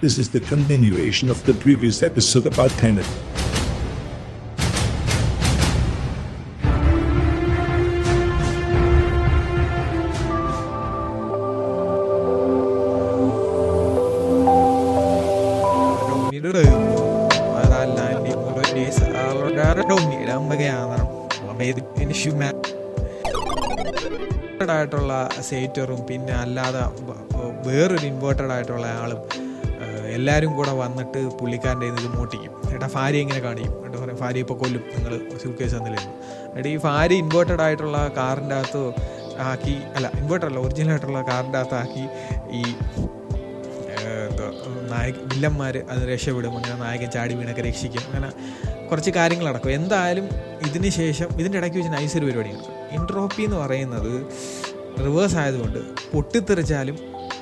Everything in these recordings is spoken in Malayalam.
This is the continuation of the previous episode about Tenet. ആയിട്ടുള്ള സേറ്ററും പിന്നെ അല്ലാതെ വേറൊരു ഇൻവേർട്ടഡ് ആയിട്ടുള്ള ആളും എല്ലാവരും കൂടെ വന്നിട്ട് പുള്ളിക്കാരന്റെ ഇത് മോട്ടിക്കും ഏട്ടാ ഭാര്യ ഇങ്ങനെ കാണിക്കും. എന്നിട്ട് പറയും ഭാര്യ ഇപ്പോൾ കൊല്ലും. നിങ്ങൾ സൂട്ട് കേസ് തന്നില്ലായിരുന്നു എന്നിട്ട് ഈ ഭാര്യ ഇൻവേർട്ടഡ് ആയിട്ടുള്ള കാറിന്റെ അകത്ത് ആക്കി അല്ല ഇൻവേർട്ടർ അല്ല ഒറിജിനൽ ആയിട്ടുള്ള കാറിന്റെ അകത്ത് ആക്കി ഈ എന്താ നായക വില്ലന്മാർ അത് രക്ഷപ്പെടും. അങ്ങനെ നായകൻ ചാടി വീണൊക്കെ രക്ഷിക്കും. അങ്ങനെ കുറച്ച് കാര്യങ്ങൾ നടക്കും. എന്തായാലും ഇതിന് ശേഷം ഇതിന്റെ ഇടയ്ക്ക് വെച്ച് നൈസൊരു പരിപാടി പരിപാടിയാണ്. ഇൻട്രോപ്പി എന്ന് പറയുന്നത് റിവേഴ്സ് ആയതുകൊണ്ട് പൊട്ടിത്തെറിച്ചാലും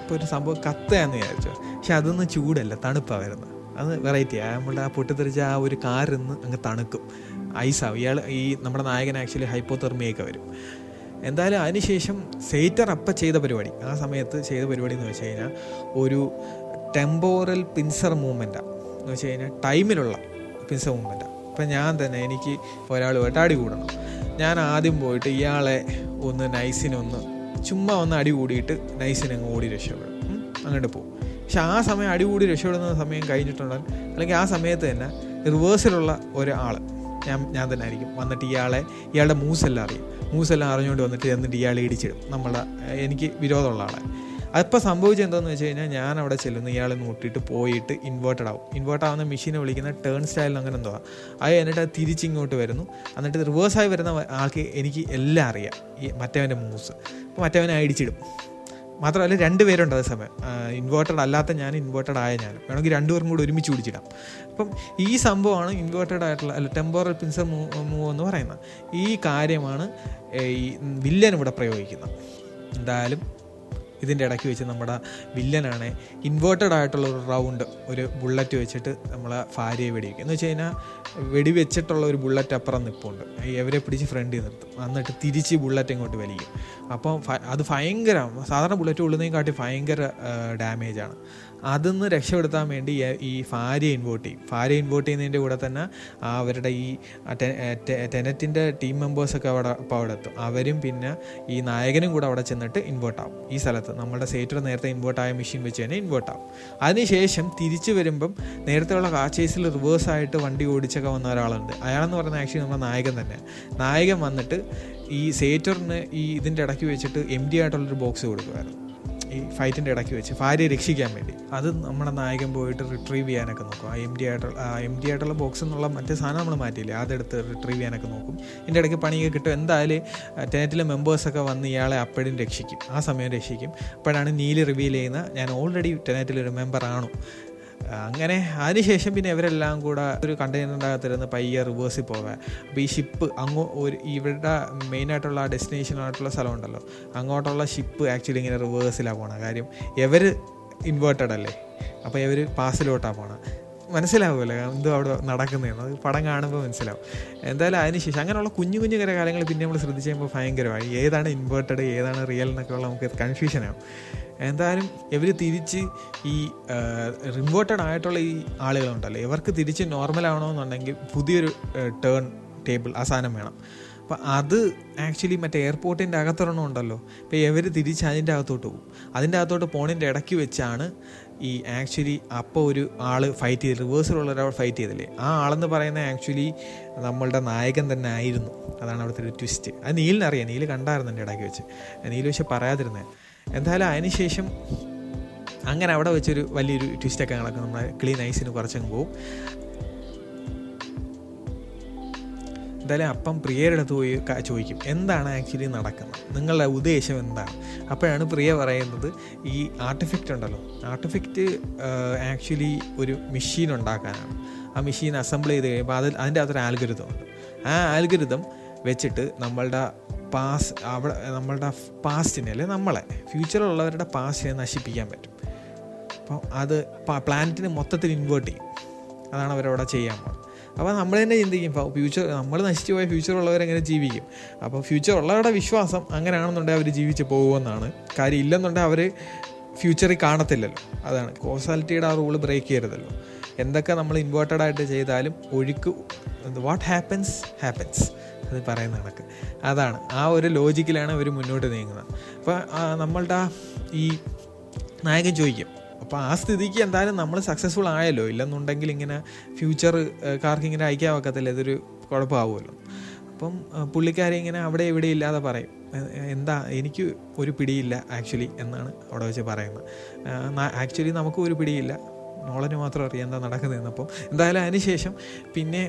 ഇപ്പോൾ ഒരു സംഭവം കത്തയാന്ന് വിചാരിച്ചു. പക്ഷെ അതൊന്നും ചൂടല്ല തണുപ്പാണ് വരുന്നത്. അത് വെറൈറ്റി ആ. നമ്മുടെ ആ പൊട്ടിത്തെറിച്ച ആ ഒരു കാറിന്ന് അങ്ങ് തണുക്കും. ഐസാവും ഇയാൾ ഈ നമ്മുടെ നായകൻ ആക്ച്വലി ഹൈപ്പോതെർമിയൊക്കെ വരും. എന്തായാലും അതിനുശേഷം സെയ്റ്റർ അപ്പം ചെയ്ത പരിപാടി. ആ സമയത്ത് ചെയ്ത പരിപാടി എന്ന് വെച്ച് കഴിഞ്ഞാൽ ഒരു ടെമ്പോറൽ പിൻസർ മൂവ്മെന്റാണ് എന്ന് വെച്ച് കഴിഞ്ഞാൽ ടൈമിലുള്ള പിൻസർ മൂവ്മെന്റാണ് അപ്പം ഞാൻ തന്നെ എനിക്ക് ഒരാൾ അടി കൂടണം. ഞാൻ ആദ്യം പോയിട്ട് ഇയാളെ ഒന്ന് നൈസിനൊന്ന് ചുമ്മാ വന്ന് അടി കൂടിയിട്ട് നൈസിന് അങ്ങ് ഓടി രക്ഷപ്പെടും. അങ്ങോട്ട് പോകും. പക്ഷെ ആ സമയം അടി കൂടി രക്ഷപ്പെടുന്ന സമയം കഴിഞ്ഞിട്ടുണ്ടെങ്കിൽ അല്ലെങ്കിൽ ആ സമയത്ത് തന്നെ റിവേഴ്സിലുള്ള ഒരാൾ ഞാൻ ഞാൻ തന്നെ ആയിരിക്കും. വന്നിട്ട് ഇയാളെ ഇയാളുടെ മൂസെല്ലാം അറിയും. മൂസെല്ലാം അറിഞ്ഞുകൊണ്ട് വന്നിട്ട് എന്നിട്ട് ഇയാളെ ഇടിച്ചിടും. നമ്മളെ എനിക്ക് വിരോധമുള്ള ആളെ. അതിപ്പോൾ സംഭവിച്ചത് എന്താണെന്ന് വെച്ച് കഴിഞ്ഞാൽ ഞാൻ അവിടെ ചെല്ലുന്നു ഇയാളെ നോട്ടിയിട്ട് പോയിട്ട് ഇൻവേർട്ടഡ് ആവും. ഇൻവേർട്ട് ആവുന്ന മെഷീനെ വിളിക്കുന്ന ടേൺ സ്റ്റൈൽ അങ്ങനെ എന്തോ അത് എന്നിട്ട് അത് തിരിച്ചിങ്ങോട്ട് വരുന്നു. എന്നിട്ട് റിവേഴ്സായി വരുന്ന ആൾക്ക് എനിക്ക് എല്ലാം അറിയാം. ഈ മറ്റവന്റെ മൂവ്സ് അപ്പോൾ മറ്റവനെ അടിച്ചിടും. മാത്രമല്ല രണ്ട് പേരുണ്ട് അതേ സമയം. ഇൻവേർട്ടഡ് അല്ലാത്ത ഞാൻ ഇൻവേർട്ടഡ് ആയ ഞാൻ വേണമെങ്കിൽ രണ്ടുപേരും കൂടി ഒരുമിച്ച് പിടിച്ചിടാം. അപ്പം ഈ സംഭവമാണ് ഇൻവേർട്ടഡ് ആയിട്ടുള്ള അല്ല ടെമ്പോറൽ പിൻസർ മൂവ് മൂവ് എന്ന് പറയുന്നത്. ഈ കാര്യമാണ് ഈ വില്ലൻ ഇവിടെ പ്രയോഗിക്കുന്നത്. എന്തായാലും ഇതിന്റെ ഇടയ്ക്ക് വെച്ച് നമ്മുടെ വില്ലനാണ് ഇൻവേർട്ടഡ് ആയിട്ടുള്ള ഒരു റൗണ്ട് ഒരു ബുള്ളറ്റ് വെച്ചിട്ട് നമ്മളെ ഭാര്യയെ വെടിവെക്കും എന്ന് വെച്ച് കഴിഞ്ഞാൽ വെടിവെച്ചിട്ടുള്ള ഒരു ബുള്ളറ്റ് അപ്പുറം നിൽപ്പുണ്ട് എവരെ പിടിച്ച് ഫ്രണ്ടിൽ നിർത്തും. എന്നിട്ട് തിരിച്ച് ബുള്ളറ്റ് ഇങ്ങോട്ട് വലിക്കും. അപ്പം അത് ഭയങ്കര സാധാരണ ബുള്ളറ്റ് ഉള്ളുന്നതിനെ കാട്ടി ഭയങ്കര ഡാമേജാണ് അതിന്ന് രക്ഷപ്പെടുത്താൻ വേണ്ടി ഈ- ഭാര്യ ഇൻവോട്ട് ചെയ്യും. ഭാര്യ ഇൻവോട്ട് ചെയ്യുന്നതിന്റെ കൂടെ തന്നെ അവരുടെ ഈ ടെനറ്റിന്റെ ടീം മെമ്പേഴ്സൊക്കെ അവിടെ അപ്പോൾ അവിടെ എത്തും. അവരും പിന്നെ ഈ നായകനും കൂടെ അവിടെ ചെന്നിട്ട് ഇൻവേർട്ട് ആവും. ഈ സ്ഥലത്ത് നമ്മുടെ സേറ്റർ നേരത്തെ ഇൻവേർട്ട് ആയ മെഷീൻ വെച്ച് തന്നെ ഇൻവേർട്ട് ആവും. അതിനുശേഷം തിരിച്ചു വരുമ്പം നേരത്തെയുള്ള കാച്ചേസിൽ റിവേഴ്സ് ആയിട്ട് വണ്ടി ഓടിച്ചൊക്കെ വന്ന ഒരാളുണ്ട്. അയാളെന്ന് പറയുന്ന ആക്ച്വലി നമ്മുടെ നായകൻ തന്നെ. നായകൻ വന്നിട്ട് ഈ സേറ്ററിന് ഈ ഇതിന്റെ ഇടയ്ക്ക് വെച്ചിട്ട് എം ഡി ആയിട്ടുള്ളൊരു ബോക്സ് കൊടുക്കുമായിരുന്നു ഈ ഫൈറ്റിന്റെ ഇടയ്ക്ക് വെച്ച് ഭാര്യയെ രക്ഷിക്കാൻ വേണ്ടി. അത് നമ്മുടെ നായകൻ പോയിട്ട് റിട്രീവ് ചെയ്യാനൊക്കെ നോക്കും. ആ എം ഡി ആയിട്ടുള്ള എം ഡി ആയിട്ടുള്ള ബോക്സ് എന്നുള്ള മറ്റേ സാധനം നമ്മൾ മാറ്റിയില്ലേ? അതെടുത്ത് റിട്രീവ് ചെയ്യാനൊക്കെ നോക്കും. ഇതിന്റെ ഇടയ്ക്ക് പണിയൊക്കെ കിട്ടും. എന്തായാലും ടെനറ്റിലെ മെമ്പേഴ്സൊക്കെ വന്ന് ഇയാളെ അപ്പോഴും രക്ഷിക്കും. ആ സമയം രക്ഷിക്കും. അപ്പോഴാണ് നീൽ റിവീൽ ചെയ്യുന്ന ഞാൻ ഓൾറെഡി ടെനറ്റിലൊരു മെമ്പറാണോ അങ്ങനെ അതിനുശേഷം പിന്നെ ഇവരെല്ലാം കൂടെ ഒരു കണ്ടെയ്നറിനകത്തിരുന്ന് പയ്യെ റിവേഴ്സിൽ പോകാൻ അപ്പോൾ ഈ ഷിപ്പ് അങ്ങോ ഒരു ഇവരുടെ മെയിനായിട്ടുള്ള ആ ഡെസ്റ്റിനേഷൻ ആയിട്ടുള്ള സ്ഥലം ഉണ്ടല്ലോ അങ്ങോട്ടുള്ള ഷിപ്പ് ആക്ച്വലി ഇങ്ങനെ റിവേഴ്സിലാണ് പോകണം കാര്യം ഇവർ ഇൻവേർട്ടഡ് അല്ലേ? അപ്പോൾ ഇവർ പാസിലോട്ടാണ് പോകണം മനസ്സിലാവുമല്ലോ എന്തോ അവിടെ നടക്കുന്നതെന്ന്. അത് പടം കാണുമ്പോൾ മനസ്സിലാവും. എന്തായാലും അതിനുശേഷം അങ്ങനെയുള്ള കുഞ്ഞു കുഞ്ഞു കാര്യങ്ങൾ പിന്നെ നമ്മൾ ശ്രദ്ധിച്ച് കഴിയുമ്പോൾ ഭയങ്കരമായി. ഏതാണ് ഇൻവേർട്ടഡ് ഏതാണ് റിയൽ എന്നൊക്കെ ഉള്ള നമുക്ക് കൺഫ്യൂഷനാവും എന്തായാലും ഇവർ തിരിച്ച് ഈ റിവേർട്ടഡ് ആയിട്ടുള്ള ഈ ആളുകളുണ്ടല്ലോ. ഇവർക്ക് തിരിച്ച് നോർമൽ ആവണമെന്നുണ്ടെങ്കിൽ പുതിയൊരു ടേൺ ടേബിൾ ആ സാധനം വേണം. അപ്പം അത് ആക്ച്വലി മറ്റേ എയർപോർട്ടിന്റെ അകത്തൊരെണ്ണം ഉണ്ടല്ലോ ഇപ്പോൾ ഇവർ തിരിച്ച് അതിന്റെ അകത്തോട്ട് പോകും. അതിന്റെ അകത്തോട്ട് പോണിന്റെ ഇടയ്ക്ക് വെച്ചാണ് ഈ ആക്ച്വലി അപ്പോൾ ഒരു ആൾ ഫൈറ്റ് ചെയ്ത് റിവേഴ്സിലുള്ള ഒരാൾ ഫൈറ്റ് ചെയ്തില്ലേ? ആ ആളെന്ന് പറയുന്ന ആക്ച്വലി നമ്മളുടെ നായകൻ തന്നെ ആയിരുന്നു. അതാണ് അവിടുത്തെ ഒരു ട്വിസ്റ്റ് അത് നീലിനറിയാം. നീൽ കണ്ടായിരുന്നു എന്റെ ഇടയ്ക്ക് വെച്ച്. നീൽ പക്ഷെ പറയാതിരുന്നത് എന്തായാലും അതിനുശേഷം അങ്ങനെ അവിടെ വെച്ചൊരു വലിയൊരു ട്വിസ്റ്റൊക്കെ നടക്കും. നമ്മുടെ ക്ലീൻ ഐസിന് കുറച്ചങ്ങ് പോവും. എന്തായാലും അപ്പം പ്രിയയുടെ അടുത്ത് പോയി ചോദിക്കും എന്താണ് ആക്ച്വലി നടക്കുന്നത്? നിങ്ങളുടെ ഉദ്ദേശം എന്താണ്? അപ്പോഴാണ് പ്രിയ പറയുന്നത് ഈ ആർട്ടിഫിക്റ്റ് ഉണ്ടല്ലോ. ആർട്ടിഫിക്റ്റ് ആക്ച്വലി ഒരു മെഷീൻ ഉണ്ടാക്കാനാണ്. ആ മെഷീൻ അസംബിൾ ചെയ്ത് കഴിയുമ്പോൾ അതിൽ അതിന്റെ അകത്തൊരു ആൽഗരിതം ഉണ്ട്. ആ ആൽഗരിതം വെച്ചിട്ട് നമ്മളുടെ പാസ് അവിടെ നമ്മളുടെ പാസ്റ്റിനെ അല്ലെ നമ്മളെ ഫ്യൂച്ചറിലുള്ളവരുടെ പാസ്റ്റിനെ നശിപ്പിക്കാൻ പറ്റും. അപ്പോൾ അത് പ്ലാനറ്റിനെ മൊത്തത്തിൽ ഇൻവേർട്ട് ചെയ്യും. അതാണ് അവരവിടെ ചെയ്യാൻ പോകുന്നത്. അപ്പോൾ നമ്മൾ തന്നെ ചിന്തിക്കും ഇപ്പോൾ ഫ്യൂച്ചർ നമ്മൾ നശിച്ചു പോയ ഫ്യൂച്ചർ ഉള്ളവരെങ്ങനെ ജീവിക്കും? അപ്പോൾ ഫ്യൂച്ചർ ഉള്ളവരുടെ വിശ്വാസം അങ്ങനെയാണെന്നുണ്ടെങ്കിൽ അവർ ജീവിച്ച് പോകുമെന്നാണ്. കാര്യം ഇല്ലെന്നുണ്ടെങ്കിൽ അവർ ഫ്യൂച്ചറിൽ കാണത്തില്ലല്ലോ. അതാണ്. കോസാലിറ്റിയുടെ ആ റൂൾ ബ്രേക്ക് ചെയ്യരുതല്ലോ. എന്തൊക്കെ നമ്മൾ ഇൻവേർട്ടഡ് ആയിട്ട് ചെയ്താലും ഒഴുക്ക് വാട്ട് ഹാപ്പൻസ് ഹാപ്പൻസ് അത് പറയുന്ന കണക്ക്. അതാണ്. ആ ഒരു ലോജിക്കിലാണ് അവർ മുന്നോട്ട് നീങ്ങുന്നത്. അപ്പോൾ നമ്മളുടെ ഈ നായകൻ ചോദിക്കും അപ്പോൾ ആ സ്ഥിതിക്ക് എന്തായാലും നമ്മൾ സക്സസ്ഫുൾ ആയല്ലോ? ഇല്ലെന്നുണ്ടെങ്കിൽ ഇങ്ങനെ ഫ്യൂച്ചർ കാർക്ക് ഇങ്ങനെ അയക്കാൻ വെക്കത്തില്ല ഇതൊരു കുഴപ്പമാവുമല്ലോ? അപ്പം പുള്ളിക്കാരി ഇങ്ങനെ അവിടെ എവിടെ ഇല്ലാതെ പറയും എന്താ? എനിക്ക് ഒരു പിടിയില്ല ആക്ച്വലി എന്നാണ് അവിടെ വെച്ച് പറയുന്നത്. ആക്ച്വലി നമുക്കും ഒരു പിടിയില്ല. നോളന് മാത്രം അറിയാം എന്താ നടക്കുന്നതെന്ന്. അപ്പം എന്തായാലും അതിനുശേഷം പിന്നെ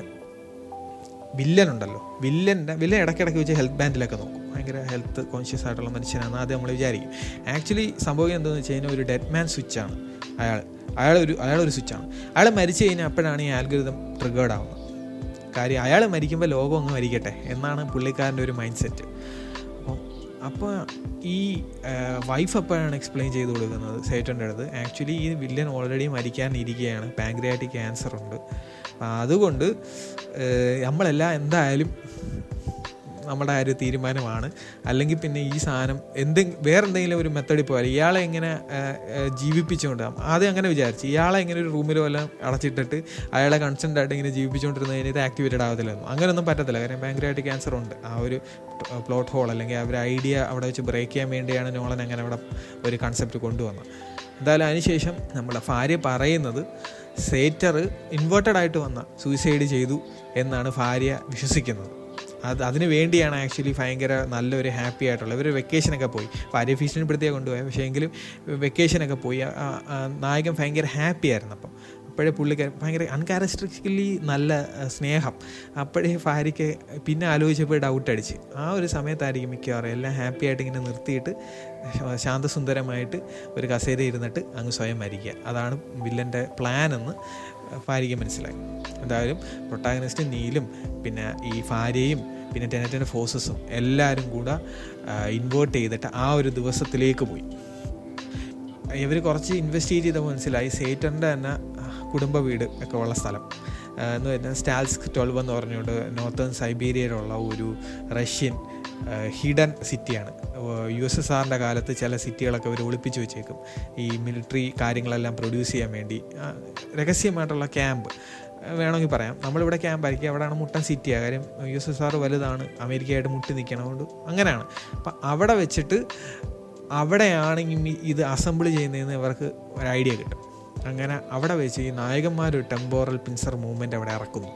വില്ലൻ ഉണ്ടല്ലോ. വില്ലന്റെ വില്ലൻ ഇടയ്ക്കിടയ്ക്ക് വെച്ച് ഹെൽത്ത് ബാൻഡിലൊക്കെ നോക്കും. ഭയങ്കര ഹെൽത്ത് കോൺഷ്യസ് ആയിട്ടുള്ള മനുഷ്യനാണ്. ആദ്യം നമ്മൾ വിചാരിക്കും. ആക്ച്വലി സംഭവം എന്താണെന്ന് വെച്ച് കഴിഞ്ഞാൽ ഒരു ഡെഡ് മാൻ സ്വിച്ചാണ് അയാൾ അയാൾ ഒരു അയാളൊരു ആണ്. അയാൾ മരിച്ചു കഴിഞ്ഞാൽ അപ്പോഴാണ് ഈ ആൽഗരിതം ട്രിഗേർഡ് ആവുന്നത്. കാര്യം അയാൾ മരിക്കുമ്പോൾ ലോകം അങ്ങ് മരിക്കട്ടെ എന്നാണ് പുള്ളിക്കാരന്റെ ഒരു മൈൻഡ് സെറ്റ് അപ്പം അപ്പോൾ ഈ വൈഫ് എപ്പോഴാണ് എക്സ്പ്ലെയിൻ ചെയ്ത് കൊടുക്കുന്നത് സേറ്റന്റെ അടുത്ത്. ആക്ച്വലി ഈ വില്ലൻ ഓൾറെഡി മരിക്കാനിരിക്കുകയാണ് പാങ്ക്രിയാറ്റിക് ക്യാൻസർ ഉണ്ട്. അതുകൊണ്ട് നമ്മളെല്ലാം എന്തായാലും നമ്മുടെ ആ ഒരു തീരുമാനമാണ്. അല്ലെങ്കിൽ പിന്നെ ഈ സാധനം എന്തെങ്കിലും വേറെ എന്തെങ്കിലും ഒരു മെത്തേഡിൽ പോയാൽ ഇയാളെ എങ്ങനെ ജീവിപ്പിച്ചുകൊണ്ട് ആദ്യം അങ്ങനെ വിചാരിച്ചു ഇയാളെ ഇങ്ങനെ ഒരു റൂമിലോ എല്ലാം അടച്ചിട്ടിട്ട് അയാളെ കൺസെന്റ് ആയിട്ട് ഇങ്ങനെ ജീവിപ്പിച്ചുകൊണ്ടിരുന്നതിന് ഇത് ആക്ടിവേറ്റഡ് ആവത്തില്ലായിരുന്നു. അങ്ങനെയൊന്നും പറ്റത്തില്ല. കാര്യം ഭയങ്കരമായിട്ട് ക്യാൻസർ ഉണ്ട്. ആ ഒരു പ്ലോട്ട് ഹോൾ അല്ലെങ്കിൽ ആ ഒരു ഐഡിയ അവിടെ വെച്ച് ബ്രേക്ക് ചെയ്യാൻ വേണ്ടിയാണ് നോളൻ അങ്ങനെ അവിടെ ഒരു കൺസെപ്റ്റ് കൊണ്ടുവന്നത്. എന്തായാലും അതിനുശേഷം നമ്മുടെ ഭാര്യ പറയുന്നത് സേറ്റർ ഇൻവേർട്ടഡ് ആയിട്ട് വന്ന സൂയിസൈഡ് ചെയ്തു എന്നാണ് ഭാര്യ വിശ്വസിക്കുന്നത്. അത് അതിന് വേണ്ടിയാണ് ആക്ച്വലി ഭയങ്കര നല്ലൊരു ഹാപ്പി ആയിട്ടുള്ള ഇവർ വെക്കേഷനൊക്കെ പോയി. ഭാര്യ ഭീഷണിപ്പെടുത്തിയാണ് കൊണ്ടുപോയത് പക്ഷേ എങ്കിലും വെക്കേഷനൊക്കെ പോയി. നായകൻ ഭയങ്കര ഹാപ്പി ആയിരുന്നു അപ്പം. അപ്പോഴേ പുള്ളിക്കാരൻ ഭയങ്കര അൺകാരസ്റ്റിക്കലി നല്ല സ്നേഹം. അപ്പോഴേ ഭാര്യയ്ക്ക് പിന്നെ ആലോചിച്ചപ്പോൾ ഡൗട്ട് അടിച്ച്. ആ ഒരു സമയത്തായിരിക്കും മിക്കവാറും എല്ലാം ഹാപ്പി ആയിട്ട് ഇങ്ങനെ നിർത്തിയിട്ട് ശാന്തസുന്ദരമായിട്ട് ഒരു കസേര ഇരുന്നിട്ട് അങ്ങ് സ്വയം മരിക്കുക. അതാണ് വില്ലന്റെ പ്ലാൻ എന്ന് ഭാര്യയ്ക്ക് മനസ്സിലായി. എന്തായാലും പ്രൊട്ടാഗനിസ്റ്റ് നീലും പിന്നെ ഈ ഭാര്യയും പിന്നെ ടെനറ്റിന്റെ ഫോഴ്സസും എല്ലാവരും കൂടെ ഇൻവേർട്ട് ചെയ്തിട്ട് ആ ഒരു ദിവസത്തിലേക്ക് പോയി. ഇവർ കുറച്ച് ഇൻവെസ്റ്റിഗേറ്റ് ചെയ്തപ്പോൾ മനസ്സിലായി. സേറ്ററിന്റെ തന്നെ കുടുംബ വീട് ഒക്കെ ഉള്ള സ്ഥലം. എന്ന് പറഞ്ഞാൽ സ്റ്റാൽസ്ക് ട്വൽവ് എന്ന് പറഞ്ഞുകൊണ്ട് നോർത്തേൺ സൈബീരിയയിലുള്ള ഒരു റഷ്യൻ ഹിഡൻ സിറ്റിയാണ്. യു എസ് എസ് ആറിന്റെ കാലത്ത് ചില സിറ്റികളൊക്കെ അവർ ഒളിപ്പിച്ചു വെച്ചേക്കും. ഈ മിലിറ്ററി കാര്യങ്ങളെല്ലാം പ്രൊഡ്യൂസ് ചെയ്യാൻ വേണ്ടി. രഹസ്യമായിട്ടുള്ള ക്യാമ്പ്. വേണമെങ്കിൽ പറയാം. നമ്മളിവിടെ ക്യാമ്പ് ആയിരിക്കും അവിടെയാണ് മുട്ടൻ സിറ്റിയാണ് കാര്യം യു എസ് എസ് ആർ വലുതാണ്. അമേരിക്കയായിട്ട് മുട്ടി നിൽക്കണതുകൊണ്ട് അങ്ങനെയാണ്. അപ്പം അവിടെ വെച്ചിട്ട് അവിടെയാണ് ഇത് അസംബിൾ ചെയ്യുന്നതെന്ന് ഇവർക്ക് ഒരു ഐഡിയ കിട്ടും. അങ്ങനെ അവിടെ വെച്ച് ഈ നായകന്മാർ ഒരു ടെമ്പോറൽ പിൻസർ മൂവ്മെന്റ് അവിടെ ഇറക്കുന്നു.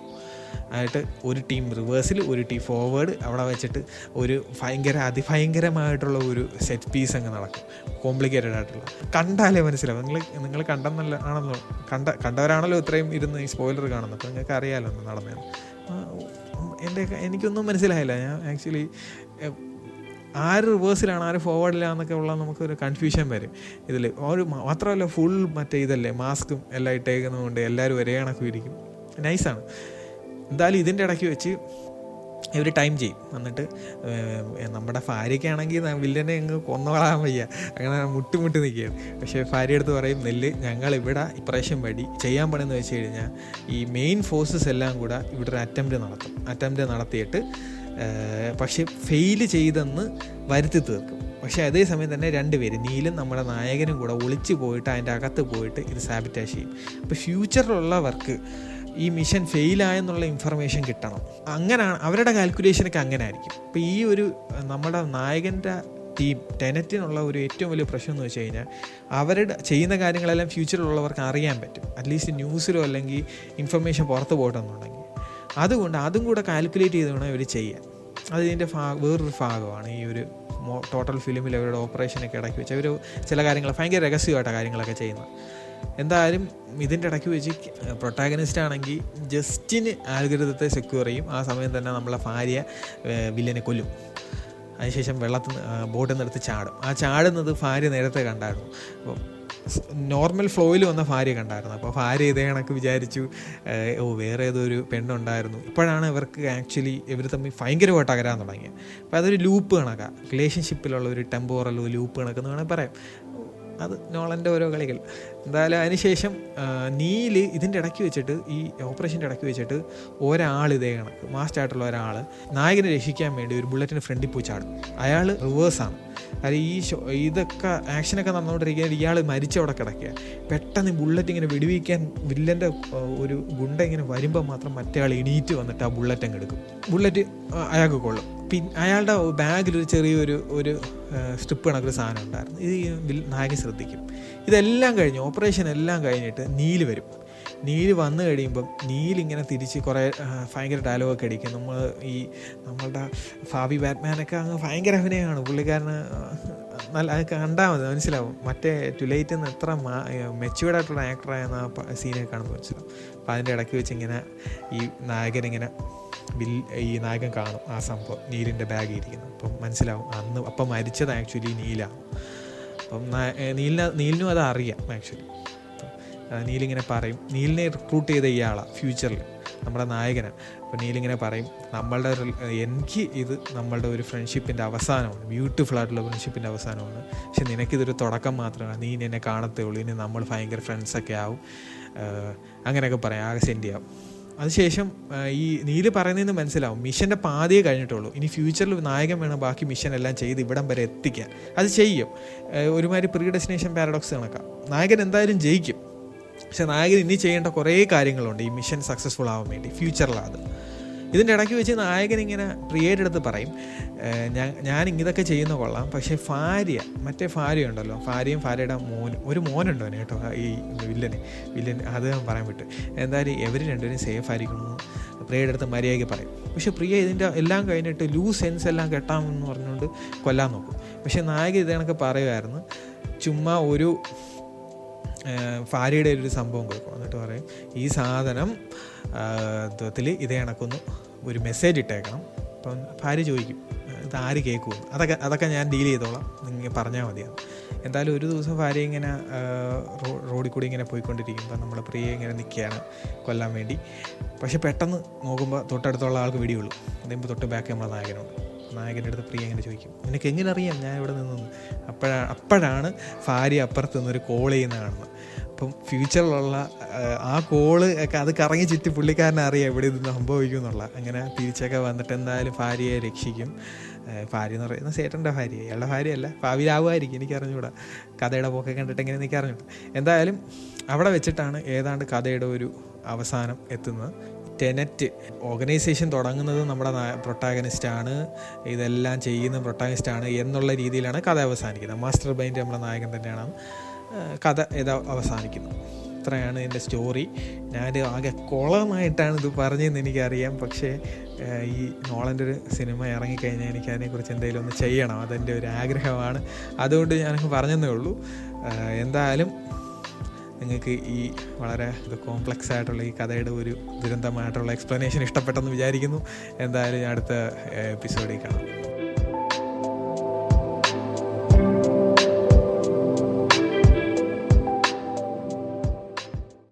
ആയിട്ട് ഒരു ടീം റിവേഴ്സിൽ ഒരു ടീം ഫോർവേഡ് അവിടെ വെച്ചിട്ട് ഒരു ഭയങ്കര അതിഭയങ്കരമായിട്ടുള്ള ഒരു സെറ്റ് പീസ് അങ്ങ് നടക്കും. കോംപ്ലിക്കേറ്റഡ് ആയിട്ടുള്ള. കണ്ടാലേ മനസ്സിലാവും. നിങ്ങൾ നിങ്ങൾ കണ്ടെന്നല്ല ആണല്ലോ കണ്ട കണ്ടവരാണല്ലോ ഇത്രയും ഇരുന്ന് ഈ സ്പോയിലർ കാണുന്നത്. അപ്പോൾ നിങ്ങൾക്ക് അറിയാമല്ലോ നടന്നതെന്ന്. എന്റെ എനിക്കൊന്നും മനസ്സിലായില്ല. ഞാൻ ആക്ച്വലി ആര് റിവേഴ്സിലാണ് ആര് ഫോർവേഡിലാണെന്നൊക്കെ ഉള്ള നമുക്കൊരു കൺഫ്യൂഷൻ വരും. ഇതിൽ ഒരു മാത്രമല്ല ഫുൾ മറ്റേ ഇതല്ലേ മാസ്കും എല്ലാം ഇട്ടേക്കുന്നതുകൊണ്ട് എല്ലാവരും ഒരേ കണക്കും ഇരിക്കും നൈസാണ് എന്തായാലും ഇതിന്റെ ഇടയ്ക്ക് വെച്ച് ഇവർ ടൈം ചെയ്യും. എന്നിട്ട് നമ്മുടെ ഭാര്യയ്ക്കാണെങ്കിൽ വില്ലനെ അങ്ങ് കൊന്നോളാൻ വയ്യ. അങ്ങനെ മുട്ടിമുട്ടി മുട്ടി നിൽക്കുകയാണ് പക്ഷേ ഭാര്യ എടുത്ത് പറയും നെല്ല് ഞങ്ങൾ ഇവിടെ ഇപ്രാവശ്യം വഴി ചെയ്യാൻ പണിയെന്ന് വെച്ച് കഴിഞ്ഞാൽ ഈ മെയിൻ ഫോഴ്സസ് എല്ലാം കൂടെ ഇവിടെ ഒരു അറ്റംപ്റ്റ് നടത്തും. അറ്റംപ്റ്റ് നടത്തിയിട്ട് പക്ഷെ ഫെയിൽ ചെയ്തെന്ന് വരുത്തി തീർക്കും. പക്ഷേ അതേസമയം തന്നെ രണ്ടുപേര് നീലും നമ്മുടെ നായകനും കൂടെ ഒളിച്ചു പോയിട്ട് അതിന്റെ അകത്ത് പോയിട്ട് ഇത് സാബിറ്റാഷ് ചെയ്യും. അപ്പോൾ ഫ്യൂച്ചറിലുള്ളവർക്ക് ഈ മിഷൻ ഫെയിലായെന്നുള്ള ഇൻഫർമേഷൻ കിട്ടണം. അങ്ങനെയാണ് അവരുടെ കാൽക്കുലേഷനൊക്കെ അങ്ങനെ ആയിരിക്കും അപ്പോൾ ഈ ഒരു നമ്മുടെ നായകന്റെ ടീം ടെനറ്റിനുള്ള ഒരു ഏറ്റവും വലിയ പ്രശ്നം എന്ന് വെച്ച് കഴിഞ്ഞാൽ അവരുടെ ചെയ്യുന്ന കാര്യങ്ങളെല്ലാം ഫ്യൂച്ചറിലുള്ളവർക്ക് അറിയാൻ പറ്റും. അറ്റ്ലീസ്റ്റ് ന്യൂസിലോ അല്ലെങ്കിൽ ഇൻഫർമേഷൻ പുറത്ത് അതുകൊണ്ട് അതും കൂടെ കാൽക്കുലേറ്റ് ചെയ്ത് വേണം ഇവർ ചെയ്യാൻ. അതിന്റെ ഭാ വേറൊരു ഭാഗമാണ് ഈ ഒരു ടോട്ടൽ ഫിലിമിൽ അവരുടെ ഓപ്പറേഷനൊക്കെ ഇടയ്ക്ക് വെച്ച്. അവർ ചില കാര്യങ്ങൾ ഭയങ്കര രഹസ്യമായിട്ടാണ് കാര്യങ്ങളൊക്കെ ചെയ്യുന്നത്. എന്തായാലും ഇതിന്റെ ഇടയ്ക്ക് വെച്ച് പ്രൊട്ടാഗനിസ്റ്റ് ആണെങ്കിൽ ജസ്റ്റിന് ആൽഗരിതത്തെ സെക്യൂർ ചെയ്യും. ആ സമയം തന്നെ നമ്മളെ ഭാര്യ വില്ലനെ കൊല്ലും. അതിനുശേഷം വെള്ളത്തിൽ ബോട്ടിൽ നിന്ന് എടുത്ത് ചാടും. ആ ചാടുന്നത് ഭാര്യ നേരത്തെ കണ്ടായിരുന്നു. നോർമൽ ഫ്ലോയിൽ വന്ന ഭാര്യ കണ്ടായിരുന്നു. അപ്പോൾ ഭാര്യ ഇതേ കണക്ക് വിചാരിച്ചു ഓ വേറെ ഏതോ ഒരു പെണ്ണുണ്ടായിരുന്നു. ഇപ്പോഴാണ് ഇവർക്ക് ആക്ച്വലി ഇവർ തമ്മിൽ ഭയങ്കരമായിട്ട് അകരാൻ തുടങ്ങിയത്. അപ്പോൾ അതൊരു ലൂപ്പ് കണക്കാണ് റിലേഷൻഷിപ്പിലുള്ള ഒരു ടെമ്പോറൽ ലൂപ്പ് കണക്കെന്ന് വേണമെങ്കിൽ പറയാം. അത്. നോളന്റെ ഓരോ കളികൾ. എന്തായാലും അതിനുശേഷം നീൽ ഇതിന്റെ ഇടയ്ക്ക് വെച്ചിട്ട് ഈ ഓപ്പറേഷന്റെ ഇടയ്ക്ക് വെച്ചിട്ട് ഒരാൾ ഇതേ കണക്ക് മാസ്റ്റായിട്ടുള്ള ഒരാൾ നായകനെ രക്ഷിക്കാൻ വേണ്ടി ഒരു ബുള്ളറ്റിന് ഫ്രണ്ടിൽ പോയി ചാടും. അയാൾ റിവേഴ്സാണ് അല്ല ഈ ഷോ ഇതൊക്കെ ആക്ഷനൊക്കെ നടന്നുകൊണ്ടിരിക്കുക ഇയാൾ മരിച്ചവിടെ കിടക്കുക. പെട്ടെന്ന് ബുള്ളറ്റ് ഇങ്ങനെ വെടിവെക്കാൻ വില്ലന്റെ ഒരു ഗുണ്ട ഇങ്ങനെ വരുമ്പോൾ മാത്രം മറ്റേ ആൾ എണീറ്റ് വന്നിട്ട് ആ ബുള്ളറ്റ് അങ്ങ് എടുക്കും. ബുള്ളറ്റ് അയാൾക്ക് കൊള്ളും. പിന്നെ അയാളുടെ ഒരു ചെറിയൊരു ഒരു സ്ട്രിപ്പ് കണക്കൊരു സാധനം ഉണ്ടായിരുന്നു. ഇത് നായകൻ ശ്രദ്ധിക്കും. ഇതെല്ലാം കഴിഞ്ഞ് ഓപ്പറേഷൻ എല്ലാം കഴിഞ്ഞിട്ട് നീൽ വരും. നീൽ വന്നു കഴിയുമ്പം നീലിങ്ങനെ തിരിച്ച് കുറേ ഭയങ്കര ഡയലോഗൊക്കെ അടിക്കും. നമ്മൾ ഈ നമ്മളുടെ ഫാബി ബാറ്റ്മാനൊക്കെ അങ്ങ് ഭയങ്കര അഭിനയമാണ് പുള്ളിക്കാരന് നല്ല അത് കണ്ടാൽ മതി മനസ്സിലാവും. മറ്റേ ടുലൈറ്റിൽ നിന്ന് എത്ര മെച്യൂർഡ് ആയിട്ടുള്ള ആക്ടറായെന്ന് സീനൊക്കെ കാണുമ്പോൾ മനസ്സിലാവും. അപ്പം അതിന്റെ ഇടയ്ക്ക് വെച്ച് ഇങ്ങനെ ഈ നായകൻ വിൽ ഈ നായകൻ കാണും ആ സംഭവം നീലിന്റെ ബാഗ് ഇരിക്കുന്നു അപ്പം മനസ്സിലാവും അന്ന് അപ്പം മരിച്ചത് ആക്ച്വലി നീലാണ്. അപ്പം നീലിന് നീലിനും അത് അറിയാം ആക്ച്വലി. നീലിങ്ങനെ പറയും നീലിനെ റിക്രൂട്ട് ചെയ്ത ഇയാളാണ് ഫ്യൂച്ചറിൽ നമ്മുടെ നായകനാണ് അപ്പോൾ നീലിങ്ങനെ പറയും നമ്മളുടെ എനിക്ക് ഇത് നമ്മളുടെ ഒരു ഫ്രണ്ട്ഷിപ്പിന്റെ അവസാനമാണ് ബ്യൂട്ടിഫുൾ ആയിട്ടുള്ള ഫ്രണ്ട്ഷിപ്പിന്റെ അവസാനമാണ്. പക്ഷെ നിനക്കിതൊരു തുടക്കം മാത്രമാണ് നീ എന്നെ കാണത്തേ ഉള്ളൂ ഇനി നമ്മൾ ഭയങ്കര ഫ്രണ്ട്സൊക്കെ ആവും. അങ്ങനെയൊക്കെ പറയാം ആകെ സെൻഡ് ചെയ്യാവും അതിനുശേഷം ഈ നീൽ പറയുന്നതെന്ന് മനസ്സിലാവും. മിഷന്റെ പാതിയെ കഴിഞ്ഞിട്ടുള്ളൂ. ഇനി ഫ്യൂച്ചറിൽ നായകൻ വേണം ബാക്കി മിഷൻ എല്ലാം ചെയ്ത് ഇവിടം വരെ എത്തിക്കാൻ. അത് ചെയ്യും. ഒരുമാതിരി പ്രീ ഡെസ്റ്റിനേഷൻ പാരഡോക്സ് കണക്കാം. നായകൻ എന്തായാലും ജയിക്കും. പക്ഷെ നായകൻ ഇനി ചെയ്യേണ്ട കുറേ കാര്യങ്ങളുണ്ട് ഈ മിഷൻ സക്സസ്ഫുൾ ആവാൻ വേണ്ടി. ഫ്യൂച്ചറിലാണ് ഇതിന്റെ ഇടയ്ക്ക് വെച്ച് നായകൻ ഇങ്ങനെ പ്രിയയുടെ അടുത്ത് പറയും ഞാൻ ഞാൻ ഇതൊക്കെ ചെയ്യുന്ന കൊള്ളാം പക്ഷേ ഭാര്യ മറ്റേ ഭാര്യ ഉണ്ടല്ലോ ഭാര്യയും ഭാര്യയുടെ മോനും ഒരു മോനുണ്ടോ അവന് കേട്ടോ ഈ വില്ലന് വില്ലൻ അത് ഞാൻ പറയാൻ വിട്ടു എന്തായാലും ഇവർ രണ്ടുപേരും സേഫ് ആയിരിക്കുന്നു പ്രിയയുടെ അടുത്ത് മര്യാദയ്ക്ക് പറയും പക്ഷേ പ്രിയ ഇതിന്റെ എല്ലാം കഴിഞ്ഞിട്ട് ലൂസ് സെൻസ് എല്ലാം കെട്ടാമെന്ന് പറഞ്ഞുകൊണ്ട് കൊല്ലാൻ നോക്കും. പക്ഷേ നായകൻ ഇത് കണക്ക് പറയുമായിരുന്നു ചുമ്മാ ഒരു ഭാര്യയുടെ ഒരു സംഭവം കൊടുക്കും. എന്നിട്ട് പറയും ഈ സാധനം ത്തിൽ ഇതേ കണക്കൊന്ന് ഒരു മെസ്സേജ് ഇട്ടേക്കണം. അപ്പം ഭാര്യ ചോദിക്കും ഇത് ആര് കേൾക്കും അതൊക്കെ അതൊക്കെ ഞാൻ ഡീൽ ചെയ്തോളാം. നിങ്ങൾ പറഞ്ഞാൽ മതിയാണ് എന്തായാലും ഒരു ദിവസം ഭാര്യ ഇങ്ങനെ റോഡിൽ കൂടി ഇങ്ങനെ പോയിക്കൊണ്ടിരിക്കുമ്പോൾ നമ്മുടെ പ്രിയ ഇങ്ങനെ നിൽക്കുകയാണ് കൊല്ലാൻ വേണ്ടി. പക്ഷെ പെട്ടെന്ന് നോക്കുമ്പോൾ തൊട്ടടുത്തുള്ള ആൾക്ക് വെടിയുള്ളൂ. അതേപോലെ തൊട്ട് ബാക്ക് നമ്മളെ നായകനുണ്ട്. നായകന്റെ അടുത്ത് പ്രിയ ഇങ്ങനെ ചോദിക്കും നിനക്ക് എങ്ങനെ അറിയാം ഞാൻ ഇവിടെ നിന്നു അപ്പോഴാണ് അപ്പോഴാണ് ഭാര്യ അപ്പുറത്ത് നിന്നൊരു കോൾ ചെയ്യുന്ന കാണുന്നത്. അപ്പം ഫ്യൂച്ചറിലുള്ള ആ കോൾ ഒക്കെ അത് കറങ്ങി ചുറ്റി പുള്ളിക്കാരനെ അറിയാം ഇവിടെ ഇത് സംഭവിക്കും എന്നുള്ള. അങ്ങനെ തിരിച്ചൊക്കെ വന്നിട്ട് എന്തായാലും ഭാര്യയെ രക്ഷിക്കും. ഭാര്യ എന്ന് പറയുന്ന സേട്ടന്റെ ഭാര്യ ഇയാളുടെ ഭാര്യയല്ല ഭാവിയിലാവുമായിരിക്കും എനിക്ക് അറിഞ്ഞുകൂടാ കഥയുടെ പോക്കെ കണ്ടിട്ട് എങ്ങനെ എനിക്ക് അറിഞ്ഞുകൂടാ എന്തായാലും അവിടെ വെച്ചിട്ടാണ് ഏതാണ്ട് കഥയുടെ ഒരു അവസാനം എത്തുന്നത്. ടെനറ്റ് ഓർഗനൈസേഷൻ തുടങ്ങുന്നത് നമ്മുടെ പ്രൊട്ടാഗനിസ്റ്റാണ്. ഇതെല്ലാം ചെയ്യുന്ന പ്രൊട്ടാഗനിസ്റ്റാണ് എന്നുള്ള രീതിയിലാണ് കഥ അവസാനിക്കുന്നത്. മാസ്റ്റർ ബൈൻഡ് നമ്മുടെ നായകൻ തന്നെയാണ്. കഥ ഇത് അവസാനിക്കുന്നത് ഇത്രയാണ് എന്റെ സ്റ്റോറി. ഞാൻ ആകെ കുളമായിട്ടാണ് ഇത് പറഞ്ഞതെന്ന് എനിക്കറിയാം. പക്ഷേ ഈ നോളന്റെ ഒരു സിനിമ ഇറങ്ങിക്കഴിഞ്ഞാൽ എനിക്ക് അതിനെക്കുറിച്ച് എന്തെങ്കിലും ഒന്ന് ചെയ്യണം. അതെന്റെ ഒരു ആഗ്രഹമാണ്. അതുകൊണ്ട് ഞാനങ്ങ് പറഞ്ഞതേ ഉള്ളൂ. എന്തായാലും നിങ്ങൾക്ക് ഈ വളരെ കോംപ്ലക്സ് ആയിട്ടുള്ള ഈ കഥയുടെ ഒരു ദുരന്തമായിട്ടുള്ള എക്സ്പ്ലനേഷൻ ഇഷ്ടപ്പെട്ടെന്ന് വിചാരിക്കുന്നു. എന്തായാലും അടുത്ത എപ്പിസോഡിൽ കാണാം.